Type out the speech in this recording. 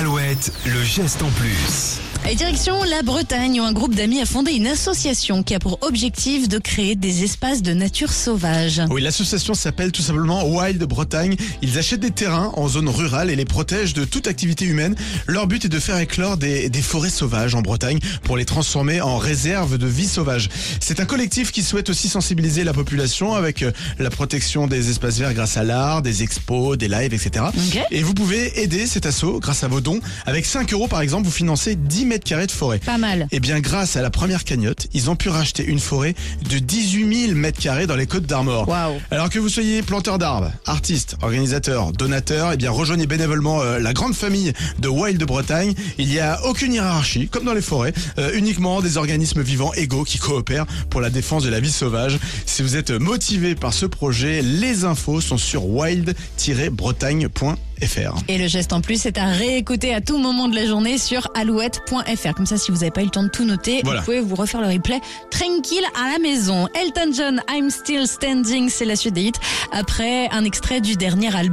Alouette, le geste en plus. Et direction la Bretagne où un groupe d'amis a fondé une association qui a pour objectif de créer des espaces de nature sauvage. Oui, l'association s'appelle tout simplement Wild Bretagne. Ils achètent des terrains en zone rurale et les protègent de toute activité humaine. Leur but est de faire éclore des, des forêts sauvages en Bretagne pour les transformer en réserves de vie sauvage. C'est un collectif qui souhaite aussi sensibiliser la population avec euh, la protection des espaces verts grâce à l'art, des expos, des lives, etc. Et vous pouvez aider cet assaut grâce à vos dons. Avec 5 euros par exemple, vous financez 10 mètres carrés de forêt. Pas mal. Eh bien, grâce à la première cagnotte, ils ont pu racheter une forêt de 18 000 mètres carrés dans les Côtes d'Armor. Waouh. Alors que vous soyez planteur d'arbres, artiste, organisateur, donateur, eh bien, rejoignez bénévolement euh, la grande famille de Wild de Bretagne. Il n'y a aucune hiérarchie, comme dans les forêts, euh, uniquement des organismes vivants égaux qui coopèrent pour la défense de la vie sauvage. Si vous êtes motivé par ce projet, les infos sont sur Et le geste en plus, c'est à réécouter à tout moment de la journée sur alouette.fr. Comme ça, si vous n'avez pas eu le temps de tout noter, Voilà. vous pouvez vous refaire le replay tranquille à la maison. Elton John, I'm Still Standing, c'est la suite des hits. Après un extrait du dernier album.